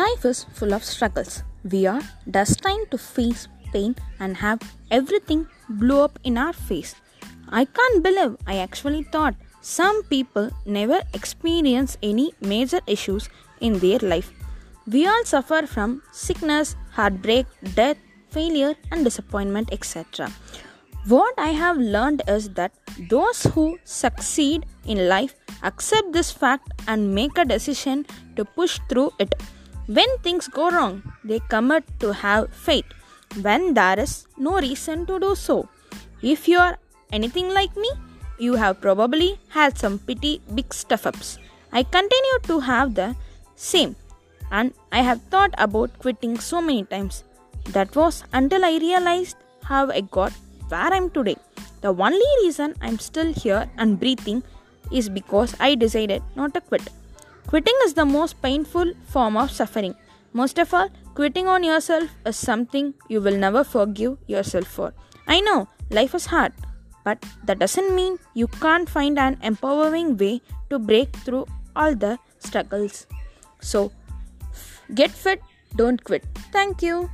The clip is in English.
Life is full of struggles. We are destined to face pain and have everything blow up in our face. I can't believe I actually thought some people never experience any major issues in their life. We all suffer from sickness, heartbreak, death, failure, and disappointment, etc. What I have learned is that those who succeed in life accept this fact and make a decision to push through it. When things go wrong, they commit to have faith when there is no reason to do so. If you are anything like me, you have probably had some pretty big stuff ups. I continue to have the same, and I have thought about quitting so many times. That was until I realized how I got where I am today. The only reason I'm still here and breathing is because I decided not to quit. Quitting is the most painful form of suffering. Most of all, quitting on yourself is something you will never forgive yourself for. I know life is hard, but that doesn't mean you can't find an empowering way to break through all the struggles. So, get fit, don't quit. Thank you.